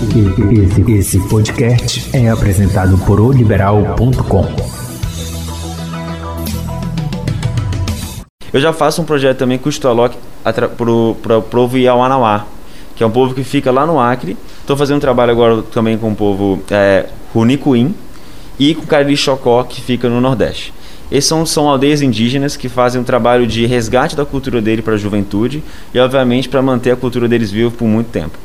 Esse, esse podcast é apresentado por oliberal.com. Eu já faço um projeto também com o Stolok para o povo Iauanauá, que é um povo que fica lá no Acre. Estou fazendo um trabalho agora também com o povo é, Runicuim e com o Cariri Chocó, que fica no Nordeste. Esses são, são aldeias indígenas que fazem um trabalho de resgate da cultura dele para a juventude e, obviamente, para manter a cultura deles viva por muito tempo.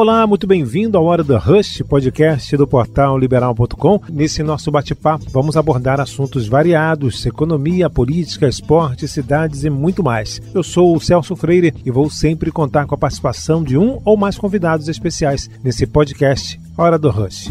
Olá, muito bem-vindo ao Hora do Rush, podcast do portal liberal.com. Nesse nosso bate-papo, vamos abordar assuntos variados: economia, política, esporte, cidades e muito mais. Eu sou o Celso Freire e vou sempre contar com a participação de um ou mais convidados especiais nesse podcast Hora do Rush.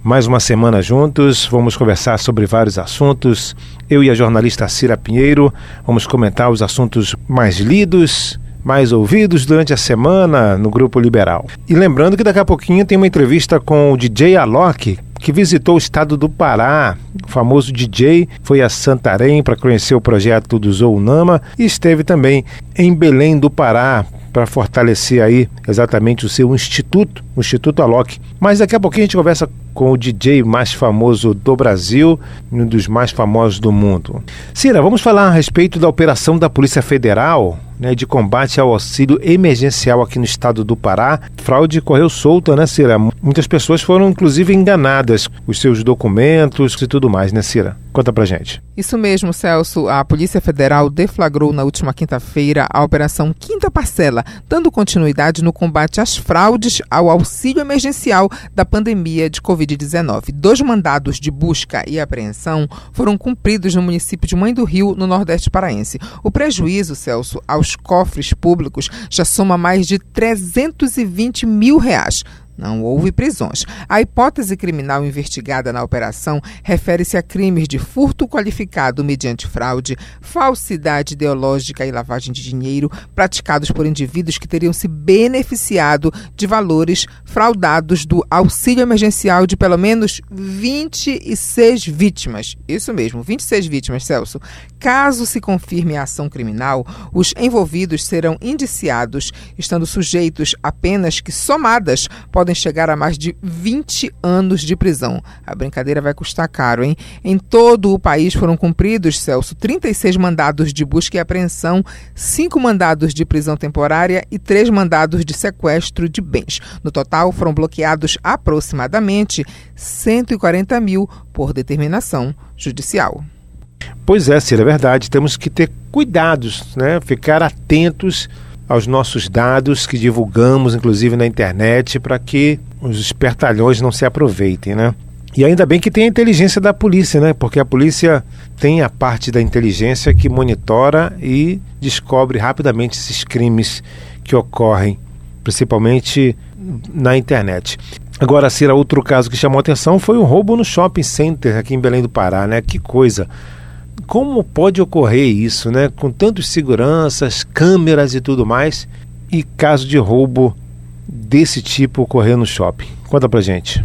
Mais uma semana juntos, vamos conversar sobre vários assuntos. Eu e a jornalista Cira Pinheiro vamos comentar os assuntos mais lidos mais ouvidos durante a semana no Grupo Liberal. E lembrando que daqui a pouquinho tem uma entrevista com o DJ Alok, que visitou o estado do Pará. O famoso DJ foi a Santarém para conhecer o projeto do Zounama e esteve também em Belém do Pará para fortalecer aí exatamente o seu instituto, o Instituto Alok. Mas daqui a pouquinho a gente conversa com o DJ mais famoso do Brasil e um dos mais famosos do mundo. Cira, vamos falar a respeito da operação da Polícia Federal né, de combate ao auxílio emergencial aqui no estado do Pará. Fraude correu solta, né, Cira? Muitas pessoas foram inclusive enganadas, os seus documentos e tudo mais, né, Cira? Conta pra gente. Isso mesmo, Celso. A Polícia Federal deflagrou na última quinta-feira a Operação Quinta Parcela, dando continuidade no combate às fraudes ao auxílio emergencial da pandemia de Covid-19. Dois mandados de busca e apreensão foram cumpridos no município de Mãe do Rio, no Nordeste Paraense. O prejuízo, Celso, aos cofres públicos já soma mais de 320 mil reais. Não houve prisões. A hipótese criminal investigada na operação refere-se a crimes de furto qualificado mediante fraude, falsidade ideológica e lavagem de dinheiro praticados por indivíduos que teriam se beneficiado de valores fraudados do auxílio emergencial de pelo menos 26 vítimas. Isso mesmo, 26 vítimas, Celso. Caso se confirme a ação criminal, os envolvidos serão indiciados, estando sujeitos a penas que, somadas, podem podem chegar a mais de 20 anos de prisão. A brincadeira vai custar caro, hein? Em todo o país foram cumpridos, Celso, 36 mandados de busca e apreensão, 5 mandados de prisão temporária e 3 mandados de sequestro de bens. No total, foram bloqueados aproximadamente 140 mil por determinação judicial. Pois é, Cira, é verdade. Temos que ter cuidados, né? Ficar atentos aos nossos dados que divulgamos, inclusive na internet, para que os espertalhões não se aproveitem, né? E ainda bem que tem a inteligência da polícia, né? Porque a polícia tem a parte da inteligência que monitora e descobre rapidamente esses crimes que ocorrem, principalmente na internet. Agora, Cira, outro caso que chamou atenção foi o roubo no shopping center aqui em Belém do Pará, né? Que coisa como pode ocorrer isso, né? Com tantos seguranças, câmeras e tudo mais, e caso de roubo desse tipo ocorrer no shopping? Conta pra gente.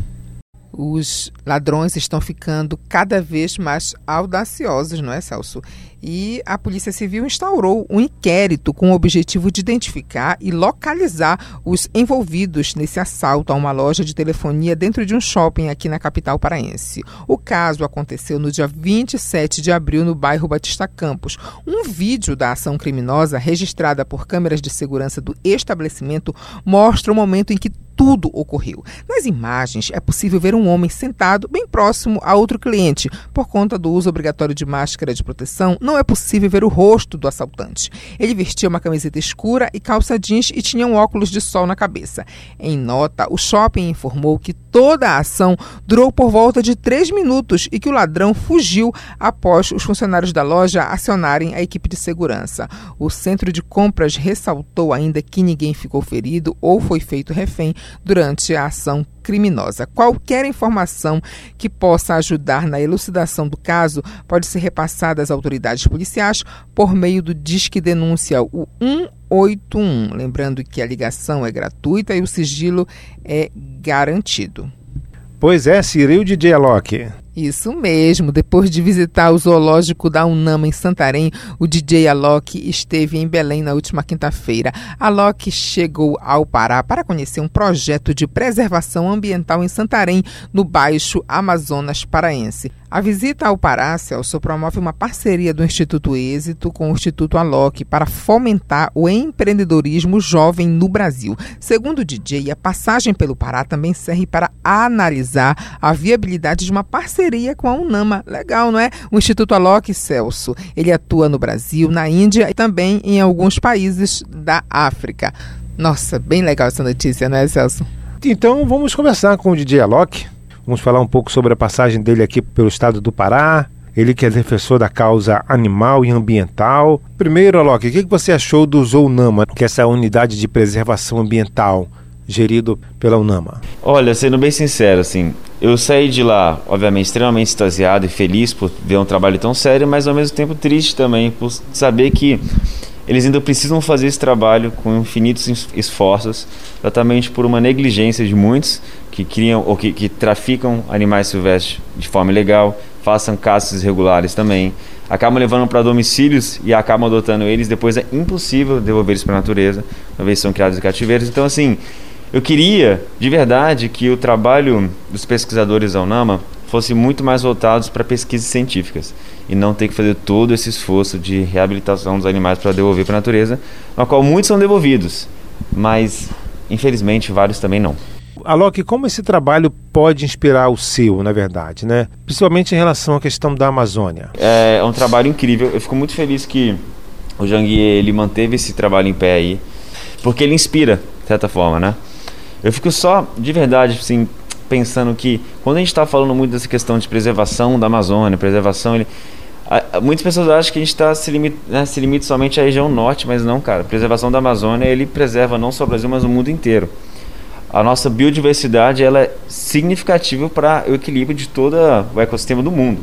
Os ladrões estão ficando cada vez mais audaciosos, não é, Celso? E a Polícia Civil instaurou um inquérito com o objetivo de identificar e localizar os envolvidos nesse assalto a uma loja de telefonia dentro de um shopping aqui na capital paraense. O caso aconteceu no dia 27 de abril no bairro Batista Campos. Um vídeo da ação criminosa, registrada por câmeras de segurança do estabelecimento, mostra o momento em que tudo ocorreu. Nas imagens é possível ver um homem sentado bem próximo a outro cliente. Por conta do uso obrigatório de máscara de proteção, não é possível ver o rosto do assaltante. Ele vestia uma camiseta escura e calça jeans e tinha um óculos de sol na cabeça. Em nota, o shopping informou que toda a ação durou por volta de três minutos e que o ladrão fugiu após os funcionários da loja acionarem a equipe de segurança. O centro de compras ressaltou ainda que ninguém ficou ferido ou foi feito refém durante a ação criminosa. Qualquer informação que possa ajudar na elucidação do caso pode ser repassada às autoridades policiais por meio do Disque Denúncia, o 181. Lembrando que a ligação é gratuita e o sigilo é garantido. Pois é, Ciril DJ Alok. Isso mesmo. Depois de visitar o zoológico da Unama em Santarém, o DJ Alok esteve em Belém na última quinta-feira. Alok chegou ao Pará para conhecer um projeto de preservação ambiental em Santarém, no Baixo Amazonas Paraense. A visita ao Pará, Celso, promove uma parceria do Instituto Êxito com o Instituto Alok para fomentar o empreendedorismo jovem no Brasil. Segundo o DJ, a passagem pelo Pará também serve para analisar a viabilidade de uma parceria com a Unama. Legal, não é? O Instituto Alok, Celso, ele atua no Brasil, na Índia e também em alguns países da África. Nossa, bem legal essa notícia, não é, Celso? Então vamos conversar com o DJ Alok Vamos falar um pouco sobre a passagem dele aqui pelo estado do Pará. Ele que é defensor da causa animal e ambiental. Primeiro, Alok, o que você achou do Zounama, que é essa unidade de preservação ambiental gerido pela UNAMA? Olha, sendo bem sincero, assim, eu saí de lá, obviamente, extremamente extasiado e feliz por ver um trabalho tão sério, mas ao mesmo tempo triste também por saber que eles ainda precisam fazer esse trabalho com infinitos esforços, exatamente por uma negligência de muitos que criam ou que, que traficam animais silvestres de forma ilegal, façam caças irregulares também, acabam levando para domicílios e acabam adotando eles, depois é impossível devolver eles para a natureza, uma vez são criados em cativeiros. Então, assim, eu queria, de verdade, que o trabalho dos pesquisadores da UNAMA fosse muito mais voltados para pesquisas científicas e não ter que fazer todo esse esforço de reabilitação dos animais para devolver para a natureza, na qual muitos são devolvidos, mas infelizmente vários também não. Alok, como esse trabalho pode inspirar o seu, na verdade, né? Principalmente em relação à questão da Amazônia. É, é um trabalho incrível. Eu fico muito feliz que o Janguier ele manteve esse trabalho em pé aí, porque ele inspira, de certa forma, né? Eu fico só, de verdade, assim, pensando que quando a gente está falando muito dessa questão de preservação da Amazônia, preservação, ele, muitas pessoas acham que a gente está se, limita, né, se limita somente à região norte, mas não, cara. A preservação da Amazônia ele preserva não só o Brasil, mas o mundo inteiro. A nossa biodiversidade ela é significativa para o equilíbrio de todo o ecossistema do mundo.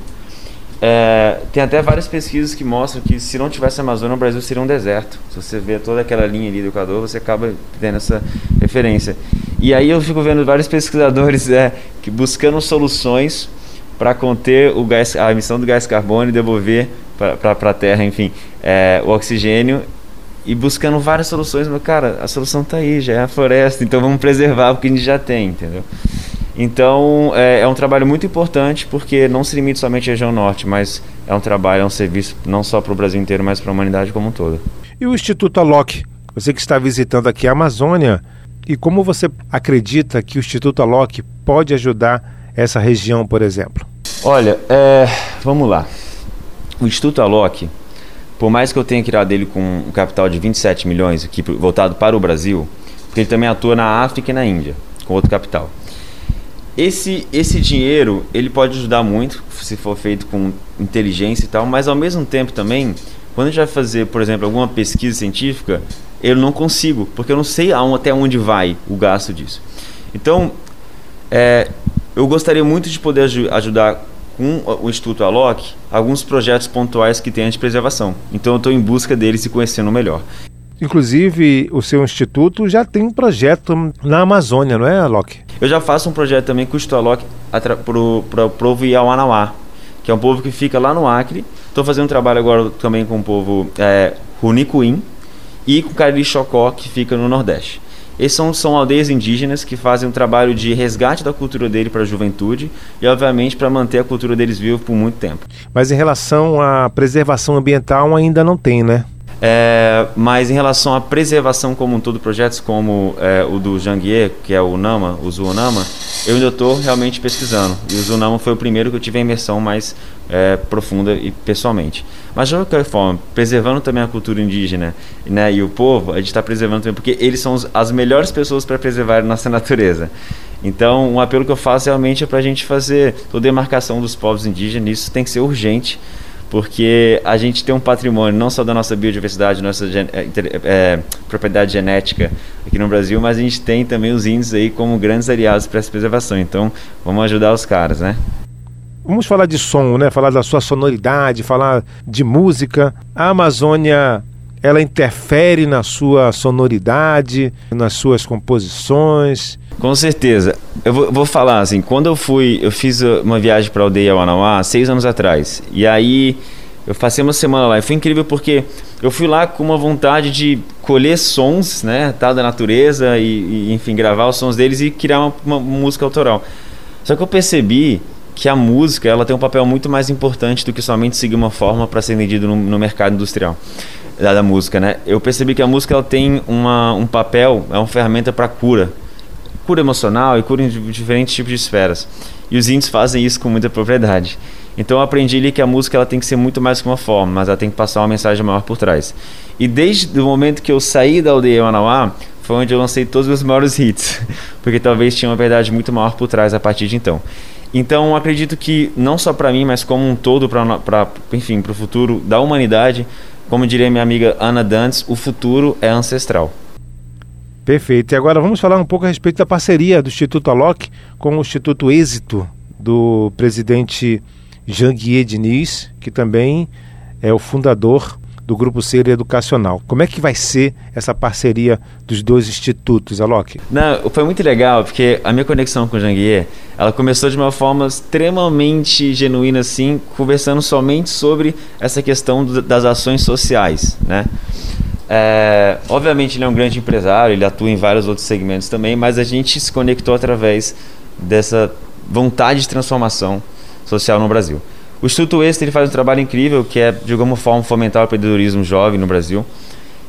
É, tem até várias pesquisas que mostram que se não tivesse a Amazônia, o Brasil seria um deserto. Se você vê toda aquela linha ali do Equador, você acaba tendo essa referência. E aí eu fico vendo vários pesquisadores é, que buscando soluções para conter o gás, a emissão do gás carbônio e devolver para a Terra, enfim, é, o oxigênio e buscando várias soluções. Mas, cara, a solução está aí, já é a floresta, então vamos preservar o que a gente já tem, entendeu? Então é, é, um trabalho muito importante porque não se limita somente à região norte, mas é um trabalho, é um serviço não só para o Brasil inteiro, mas para a humanidade como um todo. E o Instituto Alok, você que está visitando aqui a Amazônia, e como você acredita que o Instituto Alok pode ajudar essa região, por exemplo? Olha, é, vamos lá. O Instituto Alok, por mais que eu tenha criado ele com um capital de 27 milhões, aqui voltado para o Brasil, porque ele também atua na África e na Índia, com outro capital esse, esse dinheiro ele pode ajudar muito se for feito com inteligência e tal, mas ao mesmo tempo também, quando a gente vai fazer, por exemplo, alguma pesquisa científica, eu não consigo, porque eu não sei até onde vai o gasto disso. Então, é, eu gostaria muito de poder ajudar com o Instituto Alok alguns projetos pontuais que tem de preservação. Então, eu estou em busca deles e conhecendo melhor. Inclusive, o seu instituto já tem um projeto na Amazônia, não é, Alok? Eu já faço um projeto também com o Instituto Alok para o povo Iauanauá, que é um povo que fica lá no Acre. Estou fazendo um trabalho agora também com o povo é, Runicuim e com Cariri Chocó, que fica no Nordeste. Esses são, são aldeias indígenas que fazem um trabalho de resgate da cultura dele para a juventude e, obviamente, para manter a cultura deles viva por muito tempo. Mas em relação à preservação ambiental, ainda não tem, né? É, mas em relação à preservação como um todo, projetos como é, o do Janguier, que é o Nama, o Zuonama, eu ainda estou realmente pesquisando. E o Zuonama foi o primeiro que eu tive a imersão mais é, profunda e pessoalmente. Mas de qualquer forma, preservando também a cultura indígena né, e o povo, a gente está preservando também porque eles são as melhores pessoas para preservar nossa natureza. Então, um apelo que eu faço realmente é para a gente fazer toda a demarcação dos povos indígenas, isso tem que ser urgente porque a gente tem um patrimônio não só da nossa biodiversidade, nossa é, é, propriedade genética aqui no Brasil, mas a gente tem também os índios aí como grandes aliados para essa preservação. Então, vamos ajudar os caras, né? Vamos falar de som, né? Falar da sua sonoridade, falar de música. A Amazônia ela interfere na sua sonoridade, nas suas composições? Com certeza. Eu vou, vou falar assim, quando eu fui, eu fiz uma viagem para a aldeia Wanauá seis anos atrás. E aí eu passei uma semana lá e foi incrível porque eu fui lá com uma vontade de colher sons, né, tal da natureza e, e enfim, gravar os sons deles e criar uma, uma música autoral. Só que eu percebi que a música ela tem um papel muito mais importante do que somente seguir uma forma para ser vendido no, no, mercado industrial da, da, música, né? Eu percebi que a música ela tem uma, um papel, é uma ferramenta para cura, cura emocional e cura em diferentes tipos de esferas. E os índios fazem isso com muita propriedade. Então eu aprendi ali que a música ela tem que ser muito mais que uma forma, mas ela tem que passar uma mensagem maior por trás. E desde o momento que eu saí da aldeia Manauá, foi onde eu lancei todos os meus maiores hits, porque talvez tinha uma verdade muito maior por trás a partir de então. Então, acredito que não só para mim, mas como um todo, para enfim, para o futuro da humanidade, como diria minha amiga Ana Dantes, o futuro é ancestral. Perfeito. E agora vamos falar um pouco a respeito da parceria do Instituto Alok com o Instituto Êxito do presidente Jean-Guier Diniz, que também é o fundador do Grupo Ser Educacional. Como é que vai ser essa parceria dos dois institutos, Alok? Não, foi muito legal, porque a minha conexão com o Janguier, ela começou de uma forma extremamente genuína, assim, conversando somente sobre essa questão das ações sociais, né? É, obviamente ele é um grande empresário, ele atua em vários outros segmentos também, mas a gente se conectou através dessa vontade de transformação social no Brasil. O Instituto Extra ele faz um trabalho incrível, que é, de alguma forma, fomentar o empreendedorismo jovem no Brasil.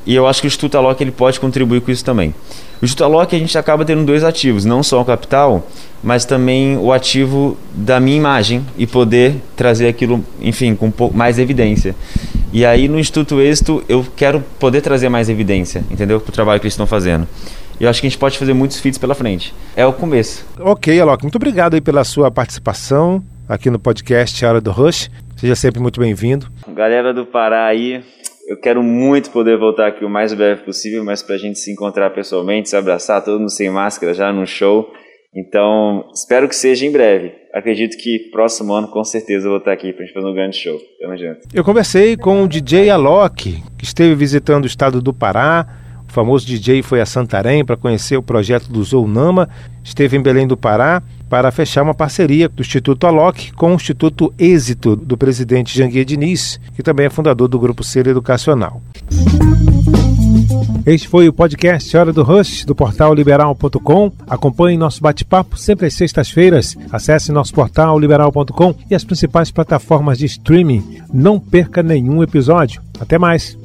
E eu acho que o Instituto Alok ele pode contribuir com isso também. O Instituto Alok a gente acaba tendo dois ativos, não só o capital, mas também o ativo da minha imagem e poder trazer aquilo, enfim, com um pouco mais evidência. E aí no Instituto Êxito eu quero poder trazer mais evidência, entendeu? Para o trabalho que eles estão fazendo. Eu acho que a gente pode fazer muitos feats pela frente. É o começo. Ok, Alok, muito obrigado aí pela sua participação aqui no podcast Hora do Rush. Seja sempre muito bem-vindo. Galera do Pará aí, eu quero muito poder voltar aqui o mais breve possível, mas para a gente se encontrar pessoalmente, se abraçar, todo mundo sem máscara já no show. Então, espero que seja em breve. Acredito que próximo ano, com certeza, eu vou estar aqui para a gente fazer um grande show. Tamo junto. Eu conversei com o DJ Alok, que esteve visitando o estado do Pará o famoso DJ foi a Santarém para conhecer o projeto do Zounama, esteve em Belém do Pará para fechar uma parceria do Instituto Alok com o Instituto Êxito do presidente Janguier Diniz, que também é fundador do Grupo Ser Educacional. Este foi o podcast Hora do Rush, do portal liberal.com. Acompanhe nosso bate-papo sempre às sextas-feiras. Acesse nosso portal liberal.com e as principais plataformas de streaming. Não perca nenhum episódio. Até mais!